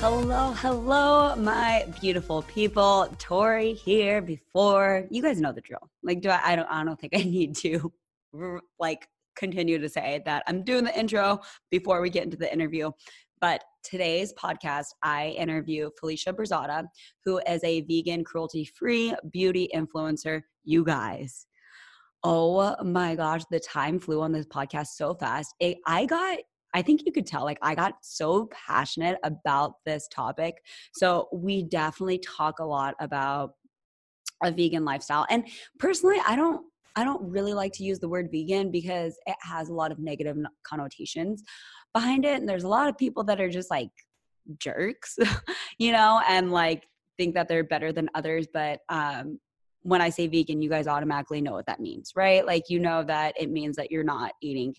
Hello, hello, my beautiful people. Tori here before you guys know the drill. Like, do I? I don't. I don't think I need to like continue to say that I'm doing the intro before we get into the interview. But today's podcast, I interview Felicia Burzotta, who is a vegan, cruelty-free beauty influencer. You guys, oh my gosh, the time flew on this podcast so fast. It, I got I think you could tell, like, I got so passionate about this topic. So, we definitely talk a lot about a vegan lifestyle. And personally, I don't. I don't really like to use the word vegan because it has a lot of negative connotations behind it. And there's a lot of people that are just like jerks, you know, and like think that they're better than others. But um, when I say vegan, you guys automatically know what that means, right? Like, you know that it means that you're not eating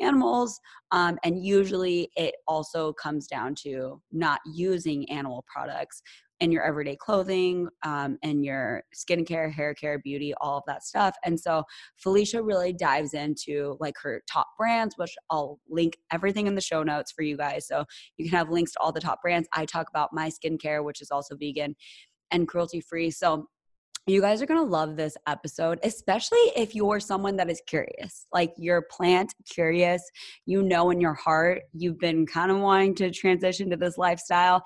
animals. Um, and usually it also comes down to not using animal products in your everyday clothing um, and your skincare, hair care, beauty, all of that stuff. And so Felicia really dives into like her top brands, which I'll link everything in the show notes for you guys. So you can have links to all the top brands. I talk about my skincare, which is also vegan and cruelty free. So you guys are going to love this episode, especially if you're someone that is curious. Like you're plant curious, you know in your heart you've been kind of wanting to transition to this lifestyle.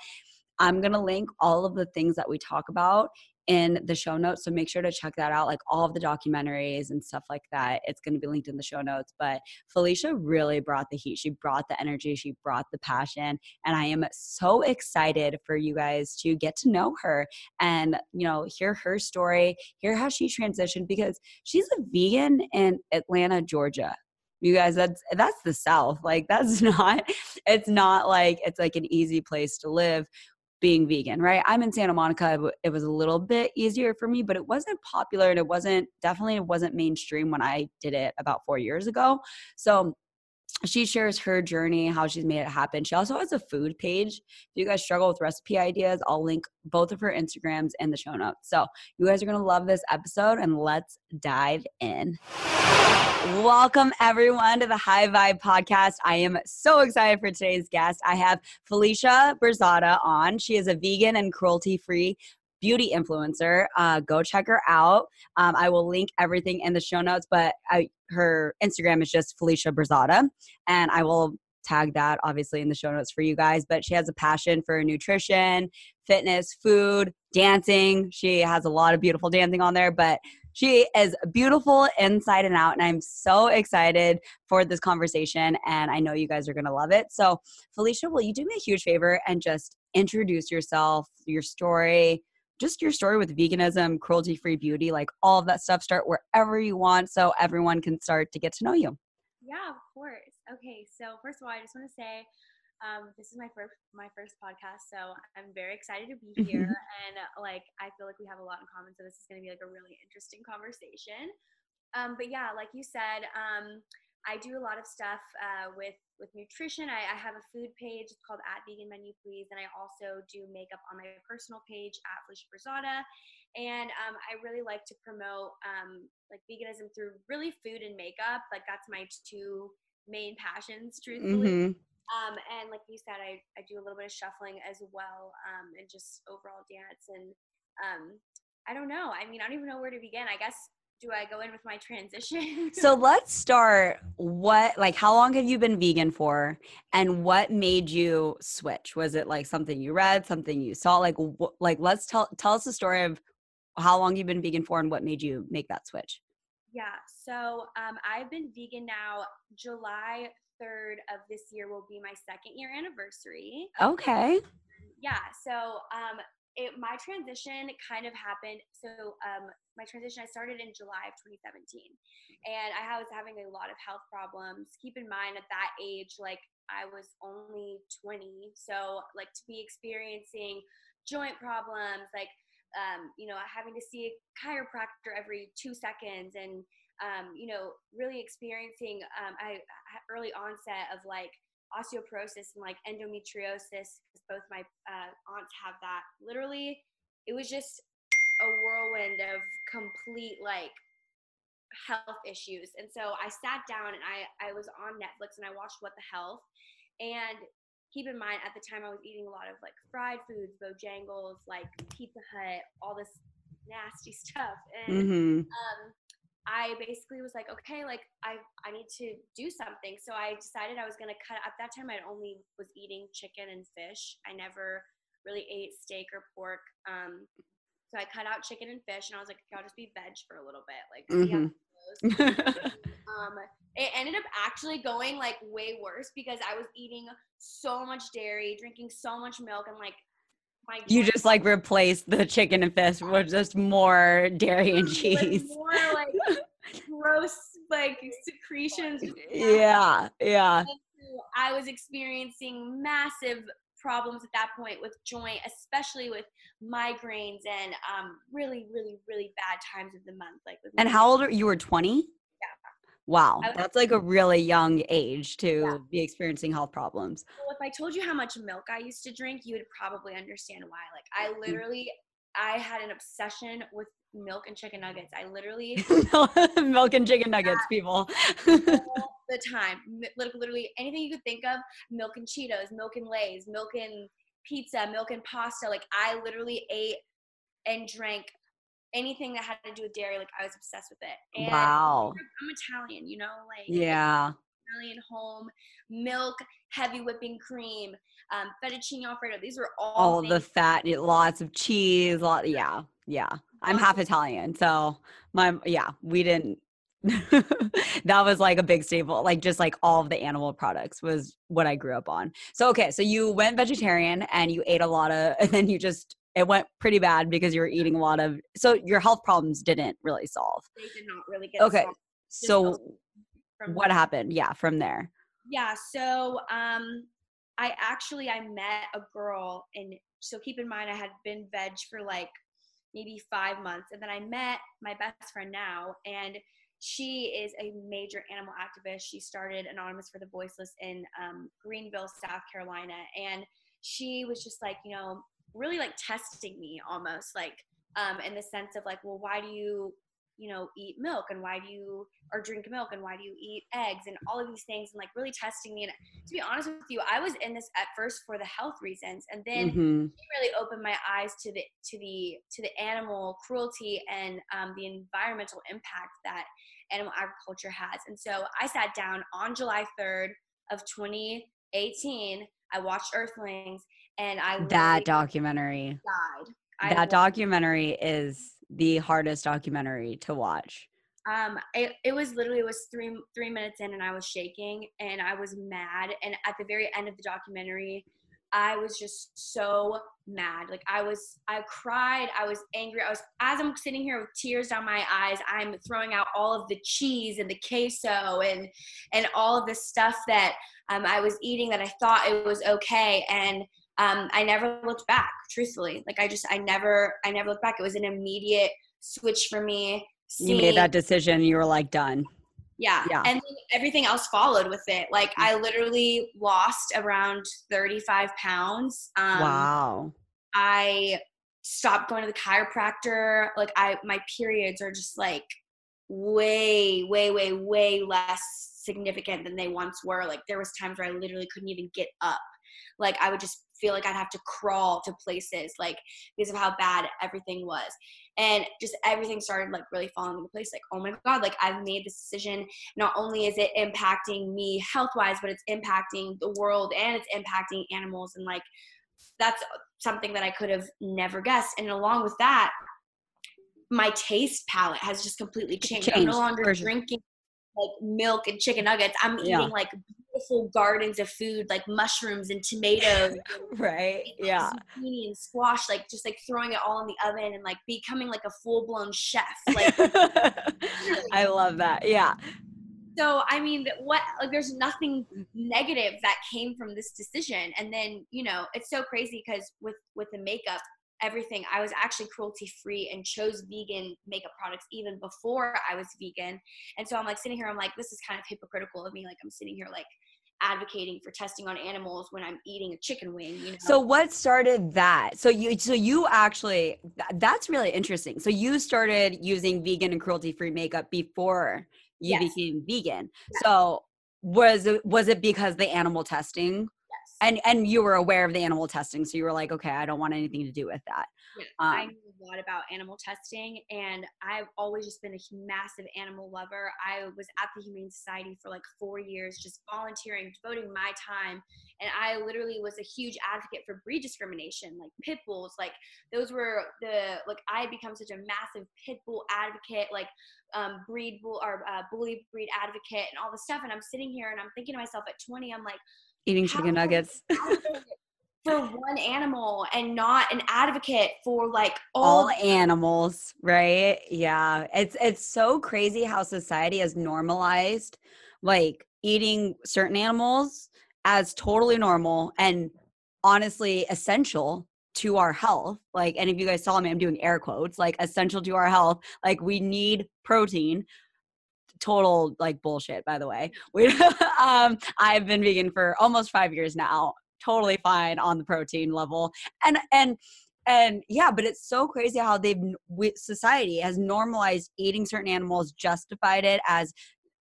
I'm going to link all of the things that we talk about in the show notes. So make sure to check that out, like all of the documentaries and stuff like that. It's going to be linked in the show notes. But Felicia really brought the heat. She brought the energy. She brought the passion. And I am so excited for you guys to get to know her and, you know, hear her story, hear how she transitioned because she's a vegan in Atlanta, Georgia you guys that's that's the south like that's not it's not like it's like an easy place to live being vegan, right? I'm in Santa Monica. It was a little bit easier for me, but it wasn't popular and it wasn't definitely it wasn't mainstream when I did it about 4 years ago. So she shares her journey, how she's made it happen. She also has a food page. If you guys struggle with recipe ideas, I'll link both of her Instagrams in the show notes. So you guys are going to love this episode and let's dive in. Welcome everyone to the High Vibe podcast. I am so excited for today's guest. I have Felicia Burzotta on. She is a vegan and cruelty free beauty influencer. Uh, go check her out. Um, I will link everything in the show notes, but I, her Instagram is just Felicia Burzotta, and I will tag that obviously in the show notes for you guys. But she has a passion for nutrition, fitness, food, dancing. She has a lot of beautiful dancing on there, but she is beautiful inside and out, and I'm so excited for this conversation. And I know you guys are going to love it. So, Felicia, will you do me a huge favor and just introduce yourself, your story, just your story with veganism, cruelty free beauty, like all of that stuff, start wherever you want so everyone can start to get to know you. Yeah, of course. Okay, so first of all, I just want to say um, this is my first my first podcast, so I'm very excited to be here, and like I feel like we have a lot in common, so this is going to be like a really interesting conversation. Um, but yeah, like you said, um, I do a lot of stuff uh, with with nutrition. I, I, have a food page. It's called at Vegan Menu Please, and I also do makeup on my personal page at Felicia Burzotta. And um, I really like to promote um, like veganism through really food and makeup. Like that's my two main passions, truthfully. Mm-hmm. Um, and like you said, I, I do a little bit of shuffling as well, um, and just overall dance. And um, I don't know. I mean, I don't even know where to begin. I guess do I go in with my transition? so let's start what like how long have you been vegan for and what made you switch? Was it like something you read, something you saw like wh- like let's tell tell us the story of how long you've been vegan for and what made you make that switch? Yeah, so um, I've been vegan now. July 3rd of this year will be my second year anniversary. Okay. Yeah, so um, it, my transition kind of happened. So um, my transition, I started in July of 2017, and I was having a lot of health problems. Keep in mind, at that age, like I was only 20, so like to be experiencing joint problems, like um, you know, having to see a chiropractor every two seconds and, um, you know, really experiencing um, I early onset of like osteoporosis and like endometriosis because both my uh, aunts have that. Literally, it was just a whirlwind of complete like health issues. And so I sat down and I I was on Netflix and I watched What the Health. And keep in mind at the time I was eating a lot of like fried foods, Bojangles, like Pizza Hut, all this nasty stuff. And mm-hmm. um, I basically was like, okay, like I I need to do something. So I decided I was gonna cut. At that time, I only was eating chicken and fish. I never really ate steak or pork. Um, so I cut out chicken and fish, and I was like, okay, I'll just be veg for a little bit, like. Mm-hmm. um, it ended up actually going like way worse because I was eating so much dairy, drinking so much milk, and like my you just like replace the chicken and fish with just more dairy and cheese. more like gross like secretions. Yeah, yeah. I was experiencing massive problems at that point with joint, especially with migraines and um, really, really, really bad times of the month. Like, and how old are you? Were twenty? Wow, that's like a really young age to yeah. be experiencing health problems. Well, if I told you how much milk I used to drink, you would probably understand why. Like I mm. literally I had an obsession with milk and chicken nuggets. I literally milk and chicken nuggets, people. the time, literally anything you could think of, milk and Cheetos, milk and Lay's, milk and pizza, milk and pasta. Like I literally ate and drank anything that had to do with dairy, like I was obsessed with it. And wow. I'm Italian, you know, like yeah, Italian home, milk, heavy whipping cream, um, fettuccine alfredo. These were all all the fat, lots of cheese, lot. Yeah, yeah. I'm half Italian, so my yeah, we didn't. that was like a big staple like just like all of the animal products was what i grew up on so okay so you went vegetarian and you ate a lot of and then you just it went pretty bad because you were eating a lot of so your health problems didn't really solve. They did not really get solved. okay so what happened? Yeah from there. Yeah so um i actually i met a girl and so keep in mind i had been veg for like maybe five months and then i met my best friend now and she is a major animal activist. She started anonymous for the voiceless in um, greenville south carolina and she was just like you know really like testing me almost like um in the sense of like well why do you you know eat milk? And why do you or drink milk? And why do you eat eggs? And all of these things and like really testing me. And to be honest with you i was in this at first for the health reasons. And then mm-hmm. it really opened my eyes to the to the to the animal cruelty and um, the environmental impact that animal agriculture has. And so i sat down on july 3rd of 2018 i watched earthlings and I that documentary died. I that documentary is the hardest documentary to watch. Um, it, it was literally it was three three minutes in, and I was shaking, and I was mad. And at the very end of the documentary, I was just so mad. Like I was, I cried. I was angry. I was as I'm sitting here with tears down my eyes. I'm throwing out all of the cheese and the queso and and all of the stuff that um, I was eating that I thought it was okay. And um, I never looked back, truthfully. Like I just, I never, I never looked back. It was an immediate switch for me. Seeing, you made that decision. You were like done. Yeah. yeah. And everything else followed with it. Like I literally lost around 35 pounds. Um, wow. I stopped going to the chiropractor. Like I, my periods are just like way, way, way, way less significant than they once were. Like there was times where I literally couldn't even get up. Like I would just feel like I'd have to crawl to places, like because of how bad everything was. And just everything started like really falling into place. Like, oh my God, like I've made this decision. Not only is it impacting me health wise, but it's impacting the world and it's impacting animals. And like that's something that I could have never guessed. And along with that, my taste palate has just completely changed. changed. I'm no longer drinking like milk and chicken nuggets. I'm eating yeah. like beautiful gardens of food like mushrooms and tomatoes right and yeah zucchini and squash like just like throwing it all in the oven and like becoming like a full-blown chef like i love that yeah so i mean what like there's nothing negative that came from this decision and then you know it's so crazy because with with the makeup everything. I was actually cruelty free and chose vegan makeup products even before I was vegan. And so I'm like sitting here, I'm like, this is kind of hypocritical of me. Like I'm sitting here like advocating for testing on animals when I'm eating a chicken wing. You know? So what started that? So you so you actually that's really interesting. So you started using vegan and cruelty free makeup before you yes. became vegan. Yes. So was it was it because the animal testing? Yes. And and you were aware of the animal testing, so you were like, okay, I don't want anything to do with that. Um, I lot about animal testing, and I've always just been a massive animal lover. I was at the Humane Society for like four years, just volunteering, devoting my time, and I literally was a huge advocate for breed discrimination, like pit bulls. Like those were the like I had become such a massive pit bull advocate, like um, breed bull or uh, bully breed advocate, and all this stuff. And I'm sitting here and I'm thinking to myself, at 20, I'm like eating chicken nuggets. For one animal and not an advocate for like all, all animals, right? Yeah. It's it's so crazy how society has normalized like eating certain animals as totally normal and honestly essential to our health. Like, and if you guys saw me, I'm doing air quotes, like essential to our health. Like, we need protein. Total like bullshit, by the way. We, um, I've been vegan for almost five years now totally fine on the protein level and and and yeah but it's so crazy how they've society has normalized eating certain animals justified it as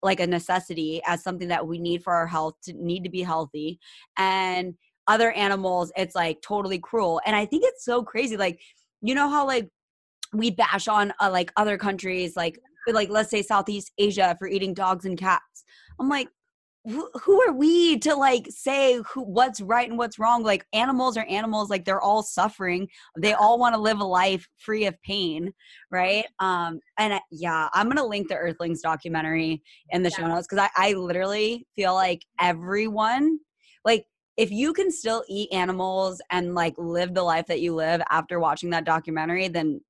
like a necessity as something that we need for our health to need to be healthy and other animals it's like totally cruel and i think it's so crazy like you know how like we bash on uh, like other countries like like let's say southeast asia for eating dogs and cats. I'm like who, are we to like say who what's right and what's wrong? Like animals are animals like they're all suffering. They all want to live a life free of pain right? Um and yeah i'm gonna link the earthlings documentary in the yeah. show notes because I, I literally feel like everyone like if you can still eat animals and like live the life that you live after watching that documentary then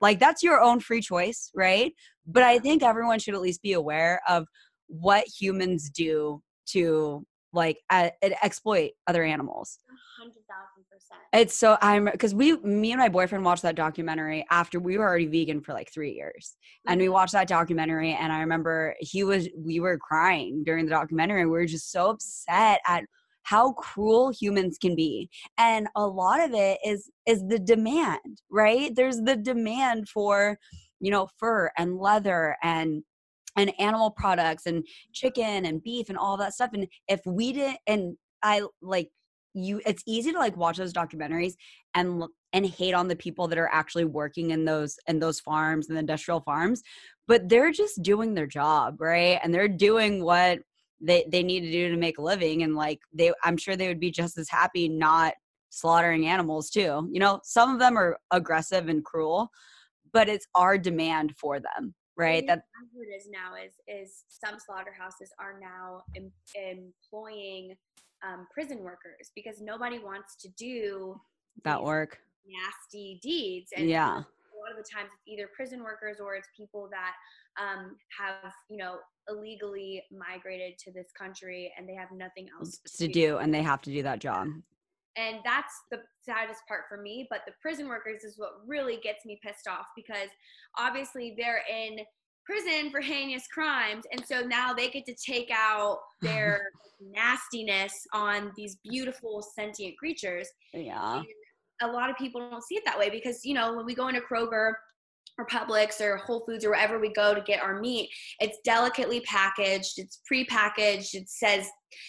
like that's your own free choice right? But i think everyone should at least be aware of what humans do to like uh, exploit other animals. Hundred thousand percent. It's so I'm because we, me and my boyfriend watched that documentary after we were already vegan for like three years, mm-hmm. and we mm-hmm. watched that documentary, and I remember he was, we were crying during the documentary. We were just so upset at how cruel humans can be and a lot of it is is the demand right there's the demand for you know fur and leather and and animal products and chicken and beef and all that stuff and if we didn't and i like you it's easy to like watch those documentaries and and hate on the people that are actually working in those in those farms and industrial farms but they're just doing their job right? And they're doing what they they need to do to make a living and like they i'm sure they would be just as happy not slaughtering animals too you know? Some of them are aggressive and cruel but it's our demand for them right that what it is now is is some slaughterhouses are now em, employing um, prison workers because nobody wants to do that work. nasty deeds and yeah. a lot of the times it's either prison workers or it's people that um, have you know illegally migrated to this country and they have nothing else to, to do. do and they have to do that job and that's the saddest part for me but the prison workers is what really gets me pissed off because obviously they're in prison for heinous crimes and so now they get to take out their nastiness on these beautiful sentient creatures. Yeah. And a lot of people don't see it that way because you know when we go into kroger or Publix or Whole Foods or wherever we go to get our meat, it's delicately packaged, it's pre-packaged, it says,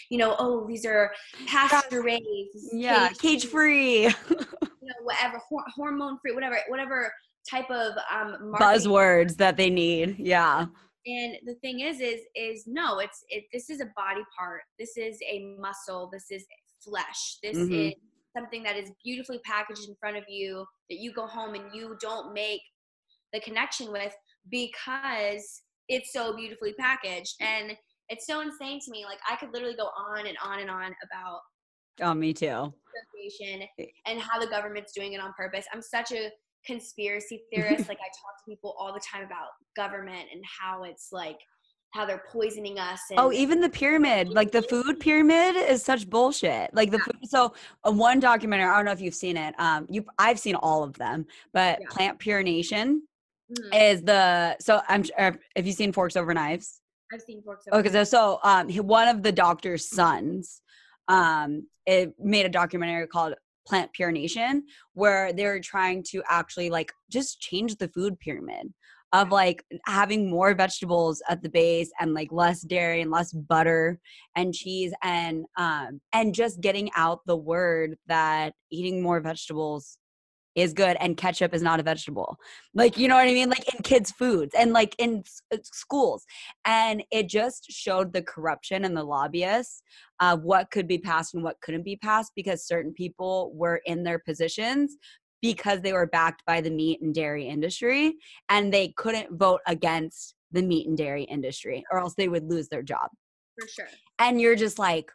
you know, oh, these are pasture raised, yeah, cage free, you know, whatever, hormone free, whatever, whatever type of um buzzwords that they need, yeah. And the thing is, is is no, it's it. This is a body part. This is a muscle. This is flesh. This mm-hmm. is something that is beautifully packaged in front of you that you go home and you don't make the connection with because it's so beautifully packaged and it's so insane to me like i could literally go on and on and on about oh me too and how the government's doing it on purpose i'm such a conspiracy theorist like i talk to people all the time about government and how it's like how they're poisoning us. oh, even the pyramid, like the food pyramid, is such bullshit. Like the Yeah. food, so uh, one documentary. I don't know if you've seen it. Um, you, I've seen all of them, but Yeah. Plant Pure Nation Mhm. is the. So I'm. sure- Have you seen Forks Over Knives? I've seen forks over Okay, so, so um, he- one of the doctor's sons, um, it made a documentary called Plant Pure Nation, where they're trying to actually like just change the food pyramid of like having more vegetables at the base and like less dairy and less butter and cheese and um and just getting out the word that eating more vegetables is good and ketchup is not a vegetable. Like you know what i mean? Like in kids foods and like in uh, schools. And it just showed the corruption and the lobbyists of what could be passed and what couldn't be passed because certain people were in their positions because they were backed by the meat and dairy industry and they couldn't vote against the meat and dairy industry or else they would lose their job. For sure. and you're just like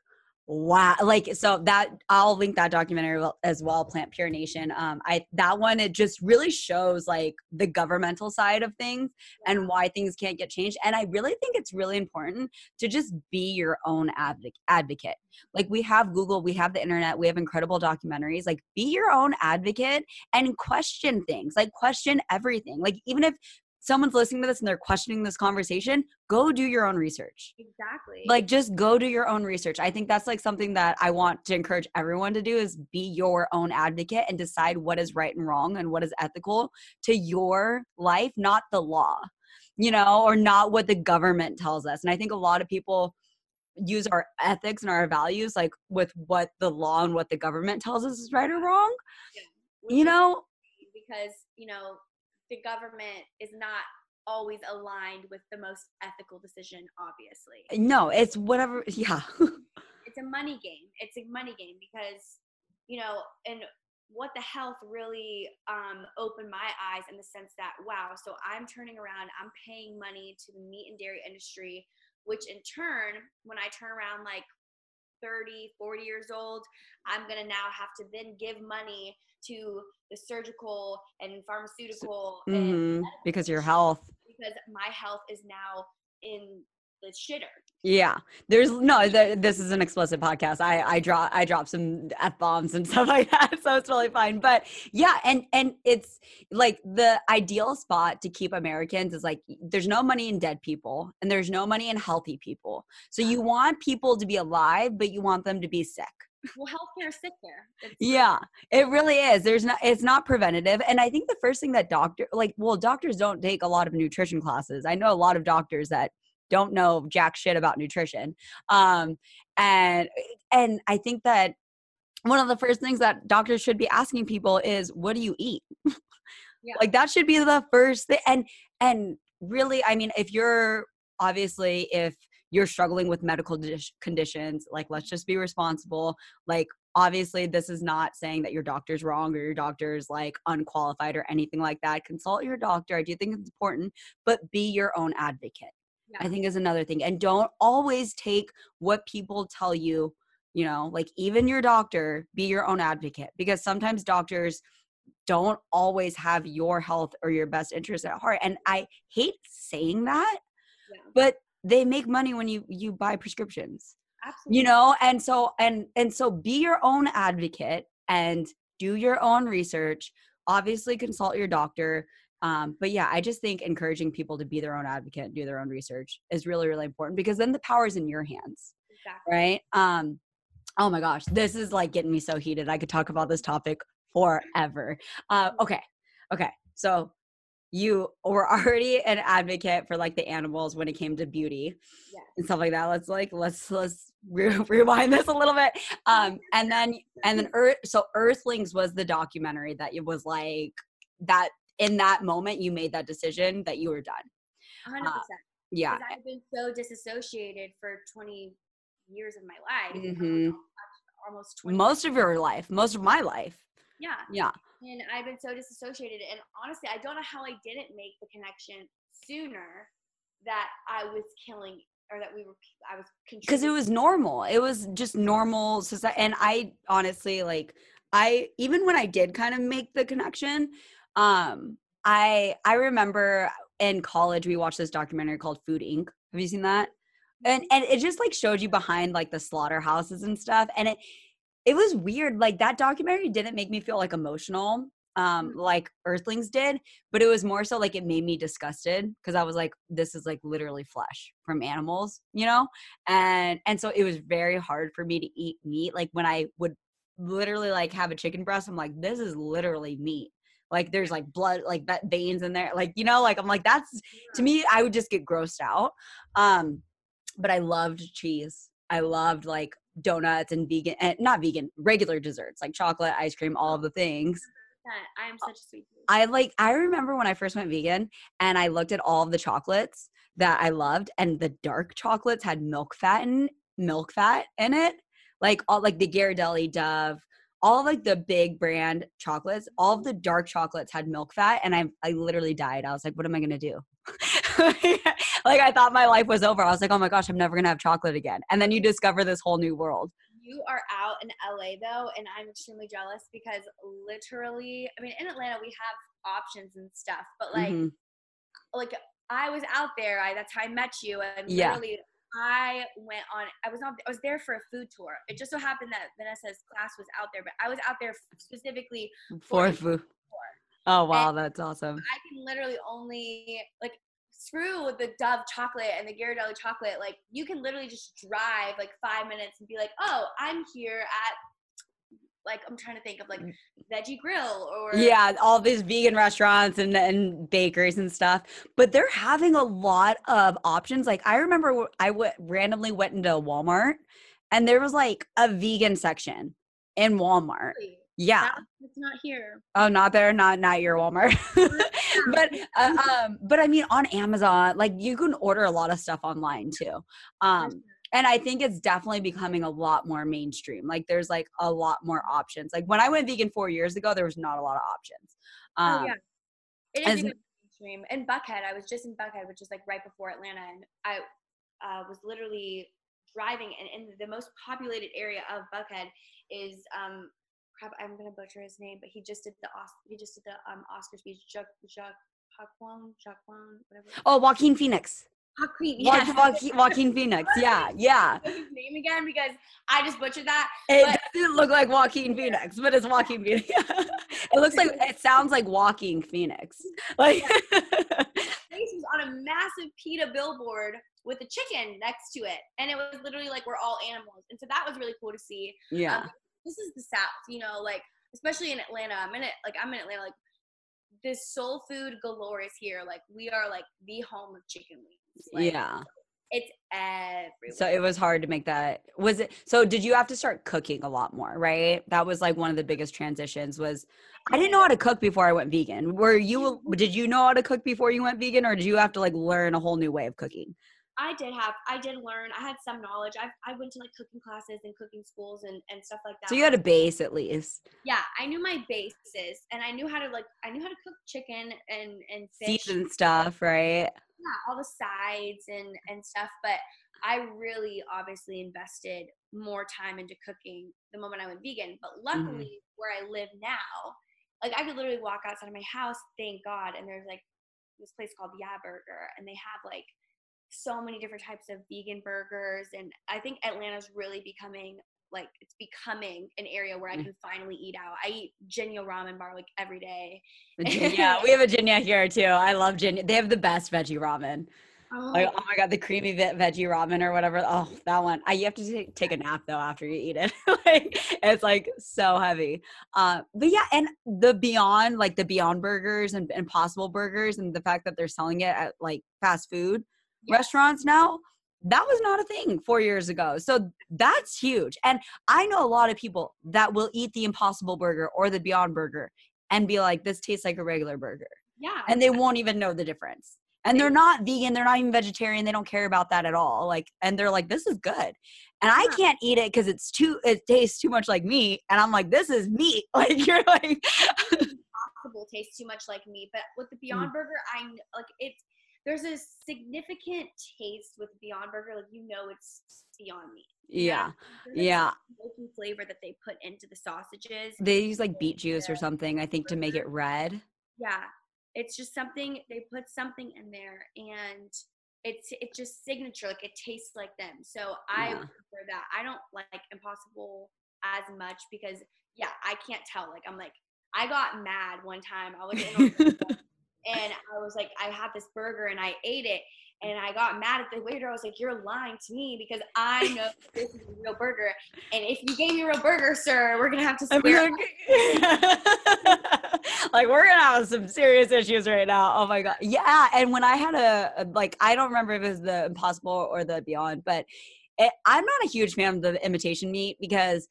wow like so that i'll link that documentary as well plant pure nation. Um i that one it just really shows like the governmental side of things and why things can't get changed and i really think it's really important to just be your own advocate advocate. Like we have google we have the internet we have incredible documentaries like be your own advocate and question things like question everything. Like even if someone's listening to this and they're questioning this conversation go do your own research. Exactly. like just go do your own research. I think that's like something that i want to encourage everyone to do is be your own advocate and decide what is right and wrong and what is ethical to your life not the law you know or not what the government tells us. And i think a lot of people use our ethics and our values like with what the law and what the government tells us is right or wrong. Which you know? Because you know the government is not always aligned with the most ethical decision obviously. No it's whatever yeah. It's a money game. It's a money game because you know and what the health really um, opened my eyes in the sense that wow so i'm turning around i'm paying money to the meat and dairy industry which in turn when i turn around like 30 40 years old i'm going to now have to then give money to the surgical and pharmaceutical and Mhm, because your health. because my health is now in the shitter Yeah, there's no. Th- this is an explicit podcast. I I drop I drop some f bombs and stuff like that, so it's really fine. But yeah, and and it's like the ideal spot to keep Americans is like there's no money in dead people and there's no money in healthy people. So you want people to be alive, but you want them to be sick. well healthcare is sick there It's- Yeah, it really is. There's not. It's not preventative, and I think the first thing that doctor like well doctors don't take a lot of nutrition classes. I know a lot of doctors that don't know jack shit about nutrition um and and i think that one of the first things that doctors should be asking people is what do you eat? Yeah. like that should be the first thing and and really i mean if you're obviously if you're struggling with medical conditions like let's just be responsible like obviously this is not saying that your doctor's wrong or your doctor's like unqualified or anything like that. Consult your doctor. I do think it's important but be your own advocate Yeah. I think is another thing. And don't always take what people tell you, you know, like even your doctor, be your own advocate because sometimes doctors don't always have your health or your best interest at heart. And I hate saying that, Yeah. but they make money when you you buy prescriptions absolutely you know and so and and so be your own advocate and do your own research obviously consult your doctor um, but yeah i just think encouraging people to be their own advocate and do their own research is really really important because then the power is in your hands exactly. right? Um oh my gosh this is like getting me so heated. I could talk about this topic forever. Uh okay okay so you were already an advocate for like the animals when it came to beauty Yes. and stuff like that. Let's like let's let's re- rewind this a little bit. Um and then and then earth so earthlings was the documentary that it was like that in that moment you made that decision that you were done 100% Uh, yeah I've been so disassociated for 20 years of my life. Mhm. Almost 20. most of your life most of my life yeah. yeah And I've been so disassociated. And honestly, I don't know how I didn't make the connection sooner that I was killing or that we were, I was because it was normal it was just normal society and i honestly like i even when i did kind of make the connection um i i remember in college we watched this documentary called Food Inc. Have you seen that? And and it just like showed you behind like the slaughterhouses and stuff. And it it was weird. Like that documentary didn't make me feel like emotional um like earthlings did but it was more so like it made me disgusted because i was like this is like literally flesh from animals you know and and so it was very hard for me to eat meat like when i would literally like have a chicken breast i'm like this is literally meat like there's like blood like that veins in there like you know like i'm like that's to me i would just get grossed out um but i loved cheese i loved like donuts and vegan and not vegan regular desserts like chocolate ice cream all of the things I am such a sweet. I like I remember when I first went vegan and I looked at all of the chocolates that I loved and the dark chocolates had milk fat in milk fat in it. Like all like the Ghirardelli Dove, all of, like the big brand chocolates, all of the dark chocolates had milk fat and I I literally died. I was like, what am I gonna do? like I thought my life was over. I was like, oh my gosh, I'm never gonna have chocolate again. And then you discover this whole new world you are out in LA though, and I'm extremely jealous because literally, I mean, in Atlanta we have options and stuff, but like, mm-hmm. like I was out there. I that's how I met you, and yeah. literally. I went on. I was on. I was there for a food tour. It just so happened that Vanessa's class was out there, but I was out there specifically for, for food. Tour. Oh wow, and that's awesome! I can literally only like screw the Dove chocolate and the Ghirardelli chocolate. Like you can literally just drive like five minutes and be like, oh, I'm here at like I'm trying to think of like mm. veggie grill or yeah, all these vegan restaurants and and bakeries and stuff. But they're having a lot of options. Like I remember I w- randomly went into Walmart and there was like a vegan section in Walmart. Really? Yeah. It's not here. Oh, not there, not not your Walmart. but uh, um, but I mean on Amazon, like you can order a lot of stuff online too. Um, and I think it's definitely becoming a lot more mainstream. Like there's like a lot more options. Like when I went vegan four years ago, there was not a lot of options. Um, oh, yeah. It is mainstream. In Buckhead, I was just in Buckhead, which is like right before Atlanta, and I uh, was literally driving, and in the most populated area of Buckhead is um, crap, I'm gonna butcher his name, but he just did the he just did the um Oscar speech. Jacques Jacques Jacqueline, Jacqueline, whatever. Oh, Joaquin Phoenix. Joaquin, yeah. Joaquin, Joaquin Phoenix. Yeah, yeah. His name again because I just butchered that. It but- doesn't look like Joaquin Phoenix, but it's Joaquin Phoenix. it looks like it sounds like Walking Phoenix. Like face was on a massive PETA billboard with a chicken next to it, and it was literally like we're all animals, and so that was really cool to see. Yeah. Um, this is the South, you know, like especially in Atlanta. I'm in it, like I'm in Atlanta, like this soul food galore is here. Like we are like the home of chicken wings. Like, yeah. It's everywhere. So it was hard to make that. Was it? So did you have to start cooking a lot more? Right. That was like one of the biggest transitions. Was I didn't know how to cook before I went vegan. Were you? Did you know how to cook before you went vegan, or did you have to like learn a whole new way of cooking? I did have, I did learn. I had some knowledge. I I went to like cooking classes and cooking schools and and stuff like that. So you had a base at least. Yeah, I knew my bases, and I knew how to like, I knew how to cook chicken and and fish. Season stuff, right? Yeah, all the sides and and stuff. But I really obviously invested more time into cooking the moment I went vegan. But mm-hmm. luckily, mm-hmm. where I live now, like I could literally walk outside of my house, thank God, and there's like this place called Yeah Burger, and they have like so many different types of vegan burgers and i think atlanta's really becoming like it's becoming an area where I mm. can finally eat out. I eat Jinya ramen bar like every day. Yeah, we have a Jinya here too. I love Jinya. They have the best veggie ramen. Oh. Like, oh my god, the creamy veggie ramen or whatever. Oh, that one. I, you have to take, take a nap though after you eat it. like it's like so heavy. Uh, but yeah, and the Beyond, like the Beyond burgers and Impossible burgers, and the fact that they're selling it at like fast food restaurants now that was not a thing four years ago. So that's huge. And I know a lot of people that will eat the Impossible Burger or the Beyond Burger and be like, this tastes like a regular burger. Yeah. And they won't even know the difference. And they're not vegan, they're not even vegetarian, they don't care about that at all. Like, and they're like, this is good. And I can't eat it because it's too, it tastes too much like meat. And I'm like, this is meat. Like, you're like, Impossible tastes too much like meat. But with the Beyond mm. Burger, I like it's, there's a significant taste with Beyond Burger. Like you know, it's Beyond Meat. Yeah, yeah. The flavor that they put into the sausages. They use like beet juice or something, I think, to make it red. Yeah, it's just something they put something in there and it's it's just signature like it tastes like them so i Yeah. prefer that i don't like impossible as much because yeah i can't tell like i'm like i got mad one time i was in and I was like, I had this burger and I ate it. And I got mad at the waiter. I was like, You're lying to me because I know this is a real burger. And if you gave me a real burger, sir, we're going to have to I'm like, we're gonna have some serious issues right now. Oh my god, yeah. And when I had a a- like, I don't remember if it was the Impossible or the Beyond, but it, I'm not a huge fan of the imitation meat because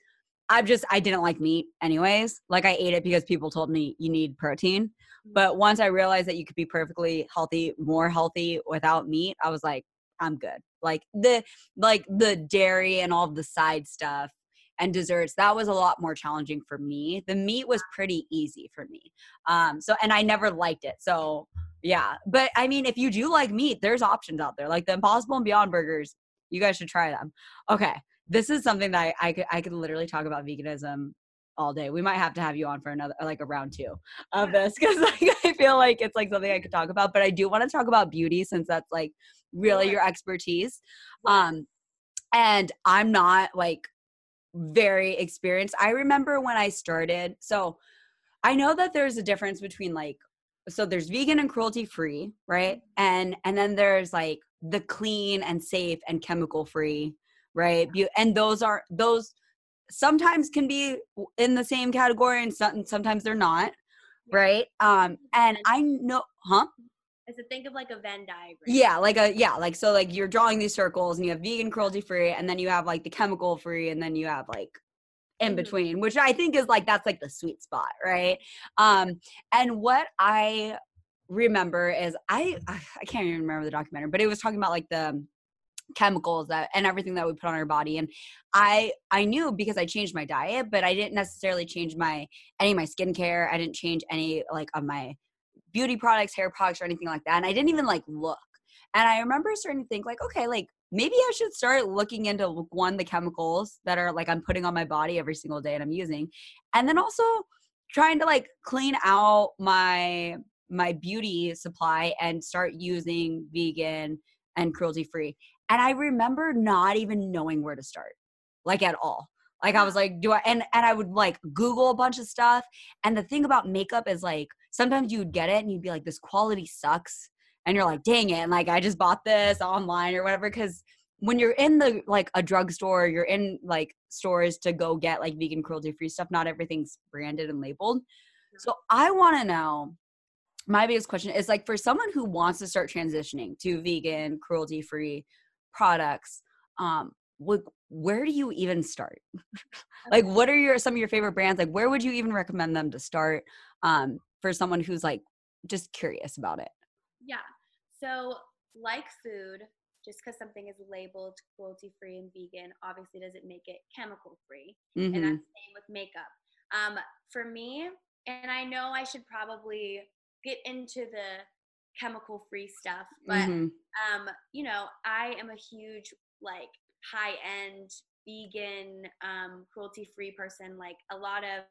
I'm just I didn't like meat anyways. Like I ate it because people told me you need protein. But once I realized that you could be perfectly healthy, more healthy without meat, I was like, I'm good. Like the like the dairy and all the side stuff and desserts that was a lot more challenging for me. The meat was pretty easy for me um so and i never liked it so yeah. But i mean if you do like meat there's options out there like the impossible and beyond burgers you guys should try them. Okay this is something that i, I could i could literally talk about veganism all day. We might have to have you on for another like a round two of this because like, i feel like it's like something i could talk about but i do want to talk about beauty since that's like really your expertise um and i'm not like very experienced. I remember when i started so i know that there's a difference between like so there's vegan and cruelty free right and and then there's like the clean and safe and chemical free right and those are those sometimes can be in the same category and some, sometimes they're not right um and i know huh Is to think of like a Venn diagram. yeah, like a yeah, like so like you're drawing these circles and you have vegan cruelty free and then you have like the chemical free and then you have like in Mhm. between, which I think is like that's like the sweet spot, right? Um and what I remember is I I can't even remember the documentary, but it was talking about like the chemicals that and everything that we put on our body and i i knew because i changed my diet but i didn't necessarily change my any of my skincare i didn't change any like of my beauty products hair products or anything like that and i didn't even like look and i remember starting to think like okay like maybe i should start looking into one the chemicals that are like i'm putting on my body every single day and i'm using and then also trying to like clean out my my beauty supply and start using vegan and cruelty free and i remember not even knowing where to start like at all. Like i mm. was like do i and and i would like google a bunch of stuff. And the thing about makeup is like sometimes you would get it and you'd be like this quality sucks. And you're like dang it and like i just bought this online or whatever. Because when you're in the like a drugstore you're in like stores to go get like vegan cruelty free stuff not everything's branded and labeled. So i want to know my biggest question is like for someone who wants to start transitioning to vegan cruelty free products um what, where do you even start like what are your some of your favorite brands like where would you even recommend them to start um for someone who's like just curious about it Yeah. So, like food, just because something is labeled cruelty free and vegan, obviously doesn't make it chemical free. And Mhm. that's the same with makeup. Um, for me, and I know I should probably get into the chemical free stuff, but Mhm. um, you know, I am a huge like high end vegan, um, cruelty free person. Like a lot of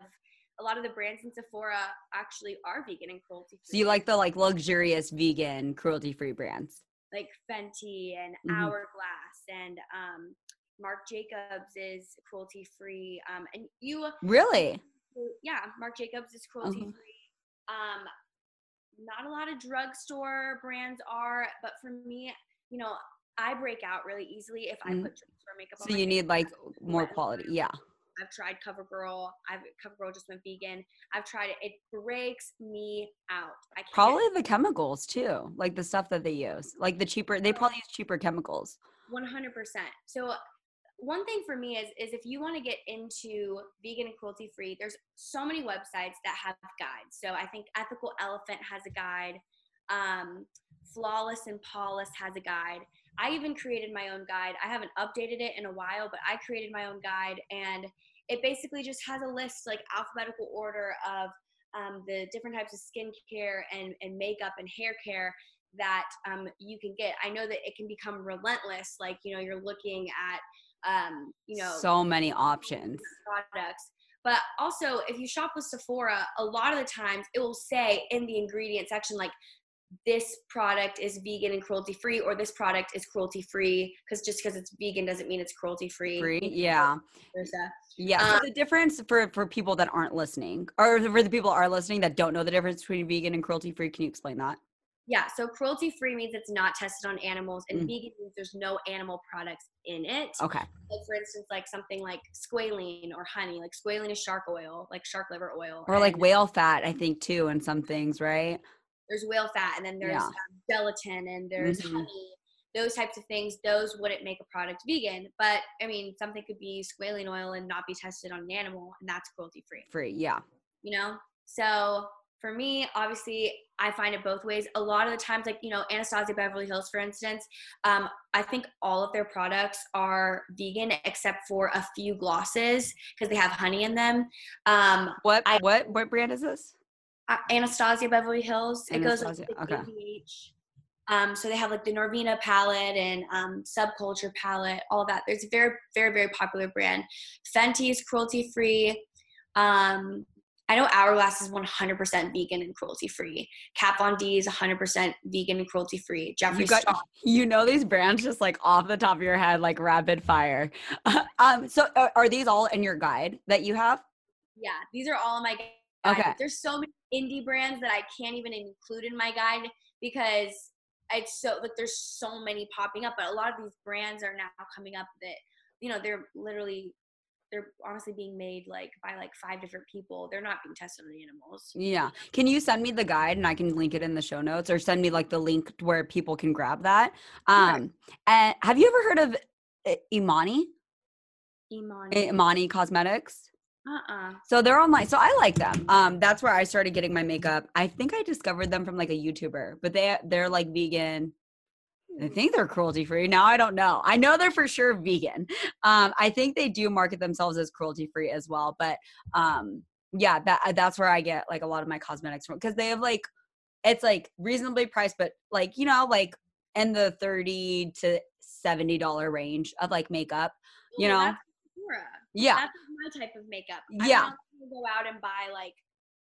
a lot of the brands in Sephora actually are vegan and cruelty free. so you like the like luxurious vegan cruelty free brands like Fenty and Mhm. Hourglass and um, Marc Jacobs is cruelty free. Um, and you, really yeah, Marc Jacobs is cruelty Uh-huh. free. Um, not a lot of drugstore brands are, but for me, you know, I break out really easily if I Mhm. put drugstore makeup on. so you need like more quality yeah I've tried CoverGirl. I've CoverGirl just went vegan. I've tried it. It breaks me out. I can't. probably the chemicals too like the stuff that they use like the cheaper they probably use cheaper chemicals 100%. So one thing for me is is if you want to get into vegan and cruelty free, there's so many websites that have guides. So I think Ethical Elephant has a guide. Um, Flawless and Paulus has a guide. I even created my own guide. I haven't updated it in a while, but I created my own guide, and it basically just has a list, like alphabetical order of um, the different types of skincare and, and makeup and hair care that um, you can get. I know that it can become relentless. Like, you know, you're looking at, um, you know, so many options products. But also, if you shop with Sephora, a lot of the times it will say in the ingredient section, like, this product is vegan and cruelty free, or this product is cruelty free. Because just because it's vegan doesn't mean it's cruelty free. Free, yeah. Yeah. so Um, the difference for for people that aren't listening, or for the people that are listening that don't know the difference between vegan and cruelty free, can you explain that? Yeah, so cruelty free means it's not tested on animals, and Mm. vegan means there's no animal products in it. Okay. Like for instance, like something like squalene or honey. Like squalene is shark oil, like shark liver oil. Or like whale fat, I think too, and some things, right? There's whale fat, and then there's Yeah. um, gelatin, and there's Mhm. honey. Those types of things, those wouldn't make a product vegan. But I mean, something could be squalene oil and not be tested on an animal, and that's cruelty free. Free, yeah. you know so for me obviously i find it both ways a lot of the times like you know anastasia beverly hills for instance um, i think all of their products are vegan except for a few glosses because they have honey in them um, What I- what what brand is this? uh, anastasia beverly hills it goes Anastasia, like okay. ABH. um, so they have like the norvina palette and um, subculture palette all that there's a very very very popular brand fenty is cruelty free um, I know Hourglass is 100% vegan and cruelty free. Kat Von D is 100% vegan and cruelty free. Jeffree You got Star. you know these brands just like off the top of your head, like rapid fire. um, so are, are these all in your guide that you have? Yeah, these are all in my guide. Okay. There's so many indie brands that I can't even include in my guide because it's so like there's so many popping up. But a lot of these brands are now coming up that you know they're literally they're honestly being made like by like five different people. They're not being tested on the animals. Yeah. Can you send me the guide and I can link it in the show notes or send me like the link to where people can grab that? Um and have you ever heard of Emani? Emani. Emani Cosmetics? Uh-uh. So they're online. So I like them. Um, that's where I started getting my makeup. I think I discovered them from like a YouTuber, but they they're like vegan. I think they're cruelty free. Now I don't know. I know they're for sure vegan. Um, I think they do market themselves as cruelty free as well. But um, yeah, that that's where I get like a lot of my cosmetics from because they have like it's like reasonably priced, but like you know like in the thirty to seventy dollar range of like makeup. You Ooh, know? Yeah, That's my type of makeup. I'm Yeah. go out and buy like,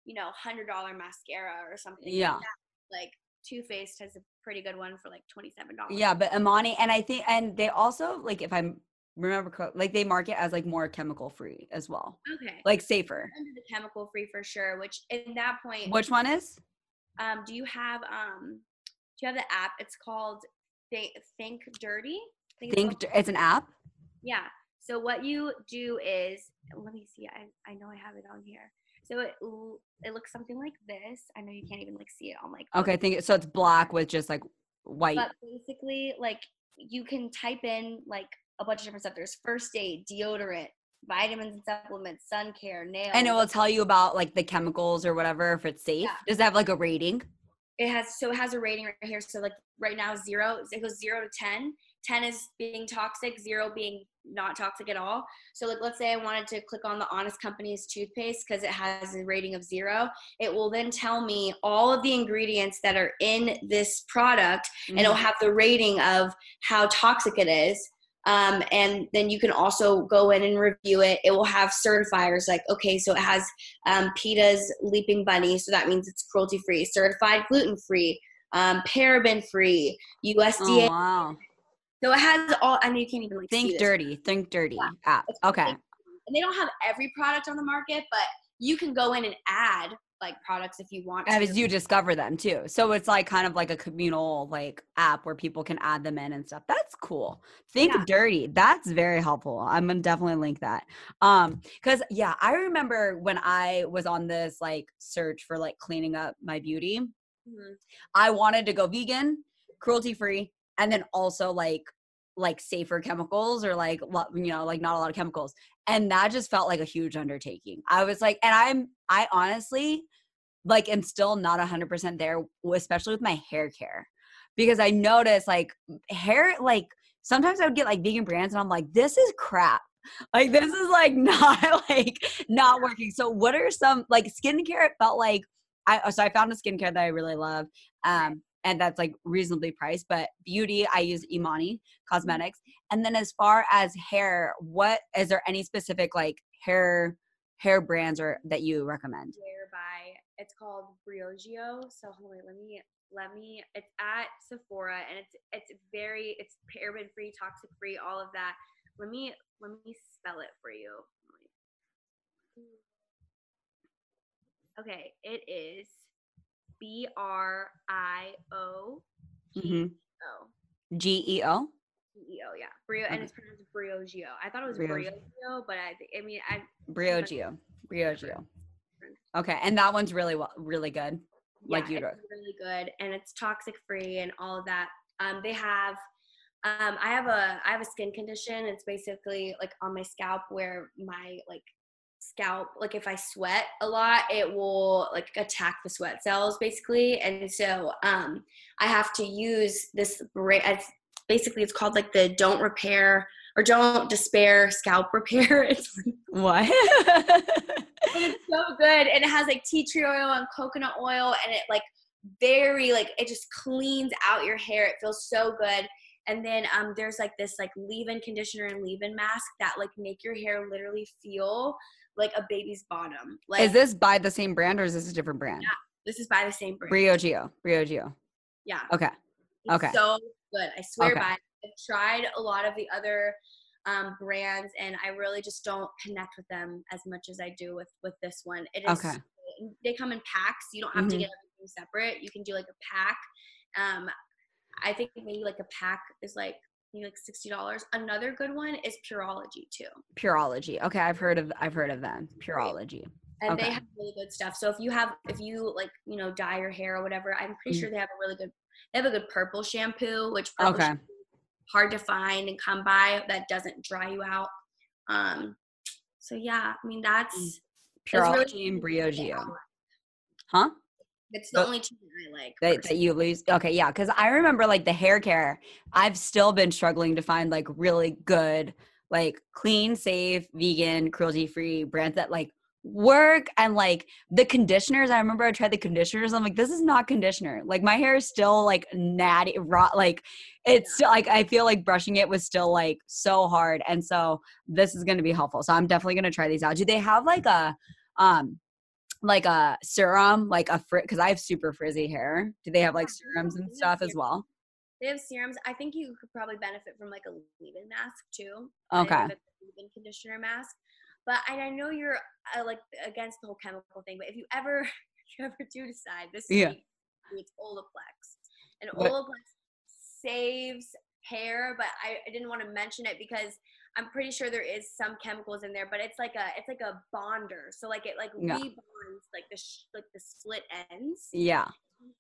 you know, hundred dollar mascara or something. Yeah. Like, that. like Too Faced has a pretty good one for like twenty seven dollars. Yeah, but Emani, and I think, and they also like, if I remember, co- like they market as like more chemical free as well, Okay. like safer. under the chemical free for sure. Which in that point, Which one is? um, do you have um, do you have the app? It's called Think, Think Dirty. I think it's called- it's an app. Yeah. So what you do is, let me see. I, I know I have it on here. So it it looks something like this. I know you can't even like see it on like. Okay, I think so. It's black with just like white. But basically, like you can type in like a bunch of different stuff. There's first aid, deodorant, vitamins and supplements, sun care, nails. and it will tell you about like the chemicals or whatever if it's safe. Yeah. Does it have like a rating? it has so it has a rating right here. So like right now zero, it goes zero to ten. Ten is being toxic, zero being not toxic at all. So like let's say I wanted to click on the Honest Company's toothpaste because it has a rating of zero. It will then tell me all of the ingredients that are in this product and it'll Mhm. have the rating of how toxic it is. Um, and then you can also go in and review it. It will have certifiers like, okay, so it has um, PETA's Leaping Bunny, so that means it's cruelty free, certified gluten free, um, paraben free, Oh, USDA. wow. So it has all. I know you can't even like Think dirty. Think dirty Yeah. app. Okay. And they don't have every product on the market, but you can go in and add like products if you want to. As you discover them too. So it's like kind of like a communal like app where people can add them in and stuff. That's cool. Think Yeah. dirty. That's very helpful. I'm gonna definitely link that. Um, because yeah, I remember when I was on this like search for like cleaning up my beauty, Mhm. I wanted to go vegan, cruelty free, and then also like like safer chemicals or like you know like not a lot of chemicals and that just felt like a huge undertaking. I was like and i'm i honestly like am still not 100% there especially with my hair care because i noticed like hair like sometimes i would get like vegan brands and i'm like this is crap. Like this is like not like not working. So what are some like skincare it felt like i so i found a skincare that i really love um and that's like reasonably priced but beauty i use Emani mm-hmm. cosmetics and then as far as hair what is there any specific like hair hair brands or that you recommend? By. It's called Briogeo. So hold on, let me let me. It's at Sephora and it's it's very it's paraben free, toxic free, all of that. Let me let me spell it for you. Okay, it is B R I O G O. G E O. G E O, yeah. Brio, and it's pronounced Briogeo. I thought it was Briogeo. Briogeo, but I, I mean, I Briogeo. Briogeo. Okay, and that one's really well, really good. Like you it's really good, and it's toxic free and all of that. Um, they have, um, I have a, I have a skin condition. It's basically like on my scalp where my like scalp, like if I sweat a lot, it will like attack the sweat cells basically, and so um, I have to use this. It's basically it's called like the don't repair or don't despair scalp repair. It's What? it's so good and it has like tea tree oil and coconut oil and it like very like it just cleans out your hair it feels so good and then um there's like this like leave-in conditioner and leave-in mask that like make your hair literally feel like a baby's bottom like is this by the same brand or is this a different brand? Yeah, this is by the same brand Briogeo. Briogeo. yeah Okay. It's Okay. so good. I swear Okay. by it. I've tried a lot of the other um, brands and I really just don't connect with them as much as I do with with this one. It is Okay. they come in packs. You don't have to Mhm. get everything separate. You can do like a pack. Um, I think maybe like a pack is like like sixty dollars. Another good one is Pureology too. Pureology. Okay, I've heard of I've heard of them. Pureology. and Okay. they have really good stuff. So if you have, if you like, you know, dye your hair or whatever, I'm pretty Mhm. sure they have a really good. They have a good purple shampoo, which purple Okay. shampoo hard to find and come by that doesn't dry you out. Um, so yeah, I mean that's Mm. It's really- and Briogeo. Huh? It's the only two that I like. that, that you lose okay yeah because i remember like the hair care i've still been struggling to find like really good like clean safe vegan cruelty free brands that like work and like the conditioners i remember i tried the conditioners i'm like this is not conditioner. Like my hair is still like natty raw like it's still like i feel like brushing it was still like so hard and so this is going to be helpful so i'm definitely going to try these out. Do they have like a um like a serum, like a frizz, because I have super frizzy hair. Do they have like serums and stuff as well? They have serums. I think you could probably benefit from like a leave-in mask too. Okay. leave-in conditioner mask. But I know you're uh, like against the whole chemical thing. But if you ever, if you ever do decide this, Yeah. week, it's Olaplex, and What- Olaplex saves hair. But I, I didn't want to mention it because I'm pretty sure there is some chemicals in there. But it's like a it's like a bonder. So like it like Yeah. rebonds like the sh- like the split ends. Yeah.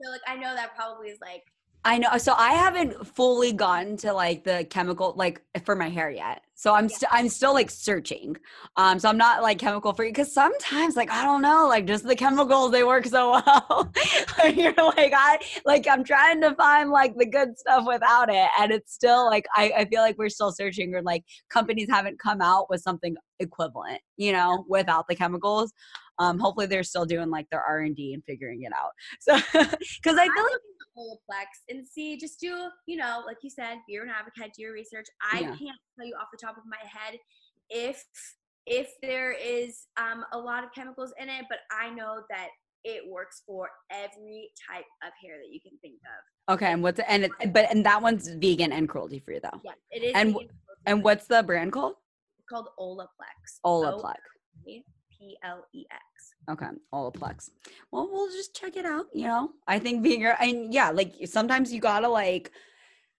So like I know that probably is like I know. So I haven't fully gotten to like the chemical like for my hair yet. So I'm Yeah. still I'm still like searching. Um so I'm not like chemical free because sometimes like I don't know, like just the chemicals they work so well. You're like I like I'm trying to find like the good stuff without it. And it's still like I, I feel like we're still searching or like companies haven't come out with something equivalent, you know, without the chemicals. Um hopefully they're still doing like their R and D and figuring it out. So because I feel like Olaplex and see, just do, you know, like you said, you're an advocate, do your research. I Yeah. can't tell you off the top of my head if if there is um, a lot of chemicals in it, but I know that it works for every type of hair that you can think of. Okay, and what's and it, but and that one's vegan and cruelty free though. Yeah, it is. And And what's the brand called? it's called Olaplex? Olaplex. P L E X. Okay, Olaplex. Well, we'll just check it out. You know, I think being and yeah, like sometimes you gotta like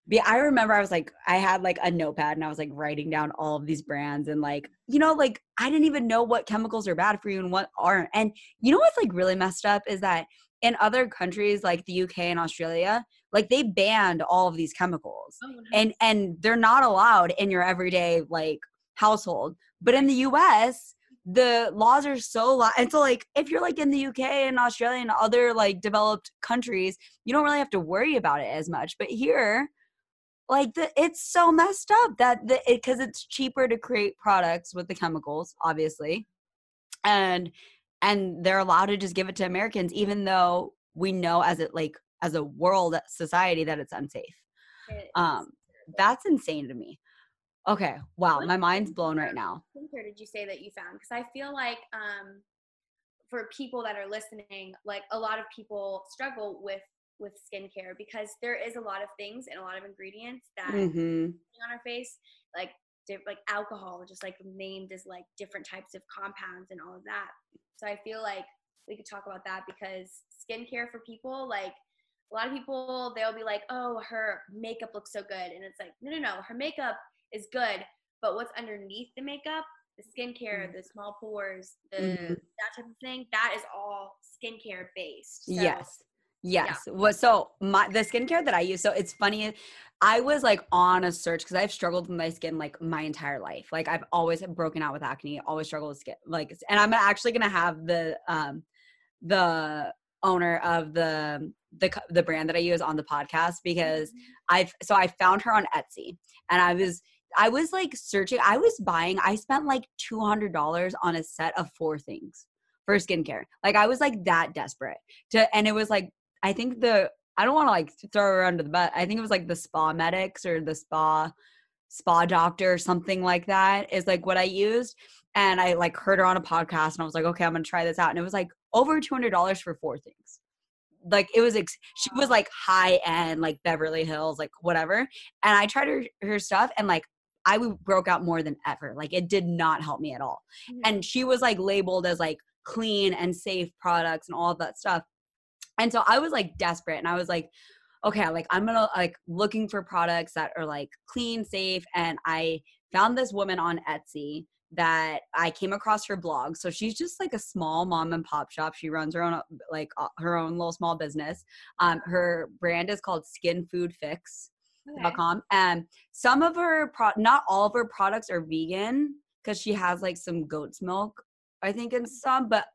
be. I remember I was like, I had like a notepad and I was like writing down all of these brands and like you know, like I didn't even know what chemicals are bad for you and what aren't. And you know what's like really messed up is that in other countries like the UK and Australia, like they banned all of these chemicals. Oh, and and they're not allowed in your everyday like household but in the us the laws are so law and so like if you're like in the uk and australia and other like developed countries you don't really have to worry about it as much. But here like the it's so messed up that the because it's cheaper to create products with the chemicals obviously and and they're allowed to just give it to americans even though we know as it like as a world society that it's unsafe. It um, that's insane to me. Okay. Wow. My mind's blown right now. skincare did you say that you found? Because I feel like um, for people that are listening, like a lot of people struggle with with skincare because there is a lot of things and a lot of ingredients that hmm on our face, like diff- like alcohol, just like named as like different types of compounds and all of that. So I feel like we could talk about that because skincare for people, like a lot of people, they'll be like, "Oh, her makeup looks so good," and it's like, no, no, no, her makeup is good, but what's underneath the makeup, the skincare, the small pores, the Mhm. that type of thing, that is all skincare based. So, yes. Yes. Well, so my the skincare that I use, so it's funny. I was like on a search because I've struggled with my skin like my entire life. Like I've always broken out with acne, always struggled with skin. Like, and I'm actually gonna have the um the owner of the the the brand that I use on the podcast because I've so I found her on Etsy and I was I was like searching. I was buying. I spent like two hundred dollars on a set of four things for skincare. Like I was like that desperate to, and it was like I think the I don't want to like throw her under the bus. I think it was like the spa medics or the spa spa doctor or something like that is like what I used. And I like heard her on a podcast and I was like, okay, I'm gonna try this out. And it was like over two hundred dollars for four things. Like it was, ex- she was like high end, like Beverly Hills, like whatever. And I tried her her stuff and like I broke out more than ever. Like it did not help me at all. Mhm. And she was like labeled as like clean and safe products and all that stuff. And so I was like desperate and I was like, okay, like I'm gonna like looking for products that are like clean, safe. And I found this woman on Etsy that I came across her blog. So she's just like a small mom and pop shop. She runs her own like uh, her own little small business. Um, her brand is called Skin Food Fix Okay. com and some of her pro not all of her products are vegan because she has like some goat's milk i think in some but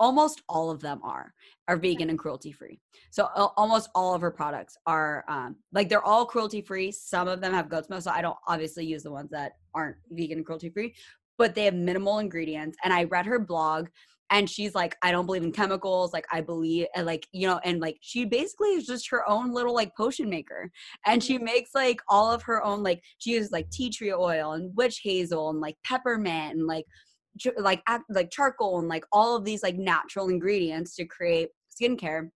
almost all of them are are vegan and cruelty free so al- almost all of her products are um like they're all cruelty free some of them have goat's milk so i don't obviously use the ones that aren't vegan and cruelty free but they have minimal ingredients and i read her blog and she's like i don't believe in chemicals like i believe and like you know and like she basically is just her own little like potion maker and she mm-hmm. makes like all of her own like she uses like tea tree oil and witch hazel and like peppermint and like like like charcoal and like all of these like natural ingredients to create skincare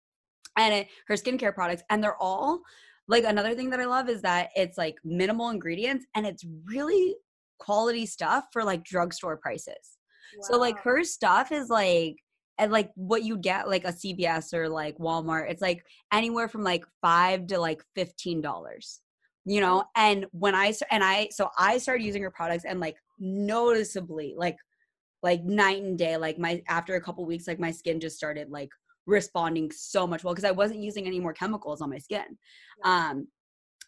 and it, her skincare products and they're all like another thing that i love is that it's like minimal ingredients and it's really quality stuff for like drugstore prices so like her stuff is like and like what you get like a CVS or like Walmart, it's like anywhere from like five to like fifteen dollars. You know, and when I and I so I started using her products and like noticeably like like night and day like my after a couple weeks like my skin just started like responding so much well because I wasn't using any more chemicals on my skin. Um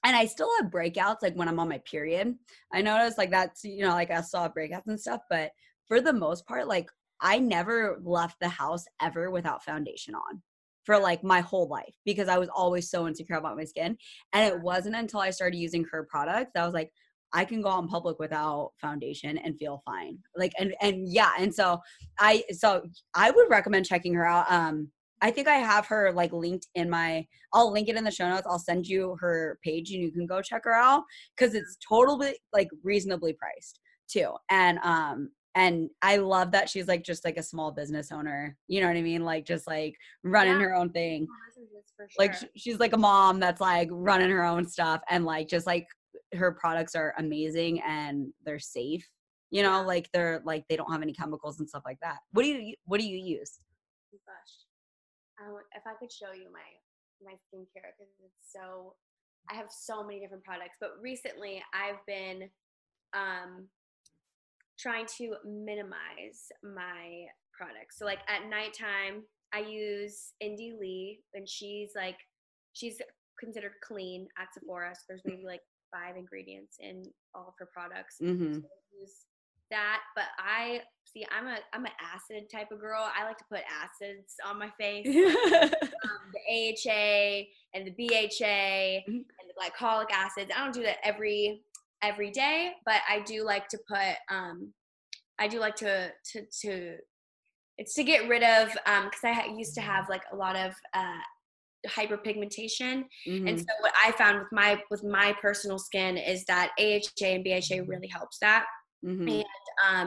and I still have breakouts like when I'm on my period. I notice like that's you know like I have breakouts and stuff, but for the most part, like I never left the house ever without foundation on for like my whole life because I was always so insecure about my skin. And it wasn't until I started using her products that I was like, I can go out in public without foundation and feel fine. Like and and yeah, and so I so I would recommend checking her out. Um I think I have her like linked in my I'll link it in the show notes. I'll send you her page and you can go check her out because it's totally like reasonably priced too. And um and I love that she's like just like a small business owner. You know what I mean? Like just like running Yeah. her own thing. Like sure. sh- she's like a mom that's like running her own stuff and like just like her products are amazing and they're safe. You know, Yeah. like they're like they don't have any chemicals and stuff like that. What do you what do you use? Oh gosh. I would- if I could show you my my skincare because it's so I have so many different products, but recently I've been um trying to minimize my products. So like at nighttime, I use Indie Lee and she's like she's considered clean at Sephora. So there's maybe like five ingredients in all of her products. Mm-hmm. So I use that, but I see I'm a I'm an acid type of girl. I like to put acids on my face. um, the AHA and the BHA Mhm. and the glycolic acids. I don't do that every every day, but I do like to put um I do like to to to it's to get rid of um because I ha- used to have like a lot of uh hyperpigmentation. Mhm. And so what I found with my with my personal skin is that AHA and BHA really helps that. Mhm. And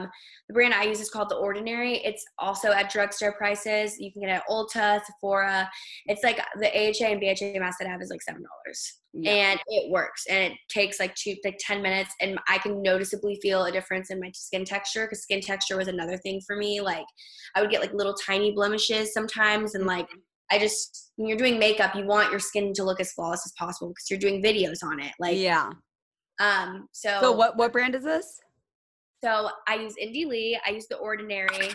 um, the brand I use is called The Ordinary. It's also at drugstore prices. You can get it at Ulta, Sephora. It's like the AHA and BHA mask that I have is like seven dollars, Yeah. and it works. And it takes like two, like ten minutes, and I can noticeably feel a difference in my skin texture because skin texture was another thing for me. Like I would get like little tiny blemishes sometimes, and like I just when you're doing makeup, you want your skin to look as flawless as possible because you're doing videos on it. Like yeah. um, so So what what brand is this? So I use Indie Lee, I use The Ordinary.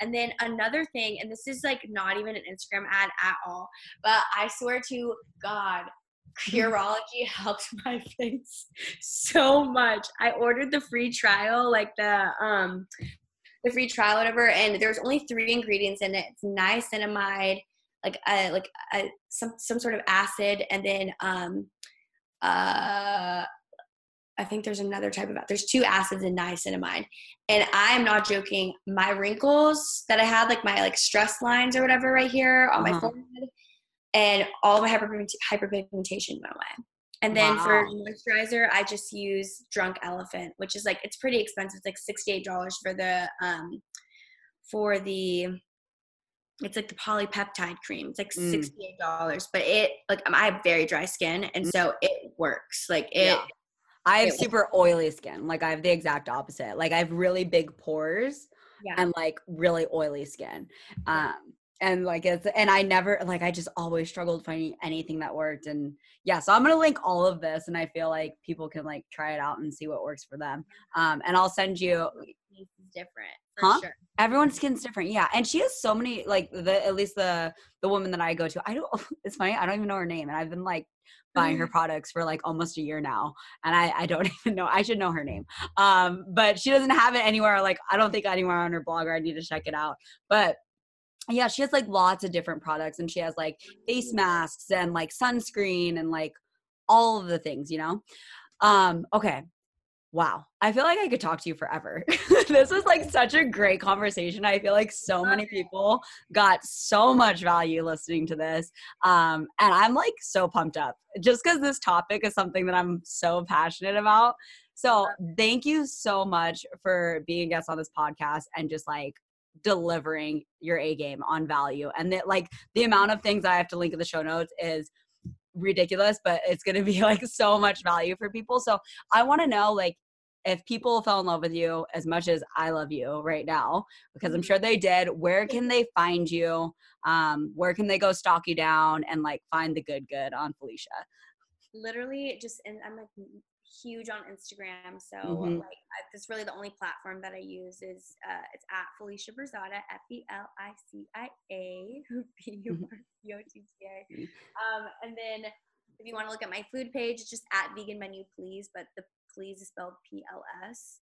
And then another thing, and this is like not even an Instagram ad at all, but I swear to God, Curology helped my face so much. I ordered the free trial, like the um the free trial, whatever, and there's only three ingredients in it. It's niacinamide, like a like a, some some sort of acid, and then um uh I think there's another type of there's two acids in niacinamide. And I am not joking. My wrinkles that I had, like my like stress lines or whatever right here on my Uh-huh. forehead, and all my hyperpigment- hyperpigmentation went away. And then for moisturizer, I just use Drunk Elephant, which is like it's pretty expensive. It's like sixty-eight dollars for the um for the it's like the polypeptide cream. It's like Mm. sixty-eight dollars, but it like I have very dry skin, and so it works. Like it, Yeah. I have super oily skin. Like I have the exact opposite. Like I have really big pores yeah. and like really oily skin. Um and like it's and I never like I just always struggled finding anything that worked and yeah, so I'm gonna link all of this and I feel like people can like try it out and see what works for them. Um and I'll send you different for Huh? sure. everyone's skin's different yeah and she has so many like the at least the the woman that i go to i don't it's funny i don't even know her name and i've been like buying her products for like almost a year now and i i don't even know i should know her name um but she doesn't have it anywhere like i don't think anywhere on her blog or i need to check it out but yeah she has like lots of different products and she has like face masks and like sunscreen and like all of the things you know um okay Wow. I feel like I could talk to you forever. this was like such a great conversation. I feel like so many people got so much value listening to this. Um, and I'm like so pumped up just because this topic is something that I'm so passionate about. So thank you so much for being a guest on this podcast and just like delivering your A game on value. And that like the amount of things I have to link in the show notes is ridiculous, but it's going to be like so much value for people. So I want to know like if people fell in love with you as much as I love you right now, because I'm sure they did, where can they find you? Um, where can they go stalk you down and like find the good good on Felicia? Literally, just and I'm like huge on Instagram, so Mhm. like that's really the only platform that I use is uh, it's at Felicia Burzotta, F E L I C I A B U R C O T T A. Um, and then if you want to look at my food page, it's just at Vegan Menu Please, but the please is spelled P L S.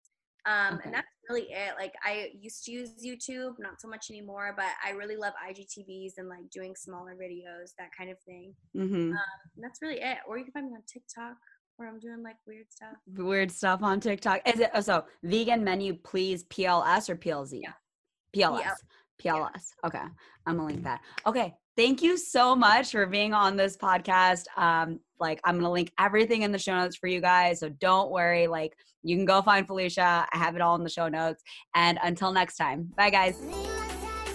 Um, Okay. And that's really it. Like I used to use YouTube, not so much anymore, but I really love IGTVs and like doing smaller videos, that kind of thing. Mm-hmm. And that's really it. Or you can find me on TikTok where I'm doing like weird stuff. Weird stuff on TikTok. Is it oh, so vegan menu please PLS or PLZ? Yeah. PLS. PLS. Okay. I'm gonna link that. Okay. Thank you so much for being on this podcast. Um, like I'm gonna link everything in the show notes for you guys. So don't worry. Like you can go find Felicia. I have it all in the show notes. And until next time, bye guys.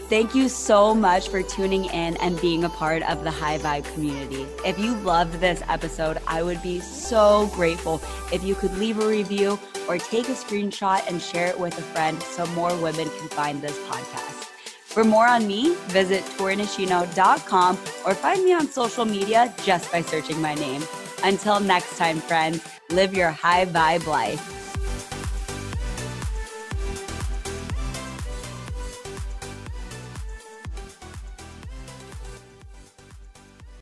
Thank you so much for tuning in and being a part of the High Vibe community. If you loved this episode, I would be so grateful if you could leave a review or take a screenshot and share it with a friend so more women can find this podcast. For more on me, visit torinishino.com or find me on social media just by searching my name. Until next time, friends, live your high vibe life.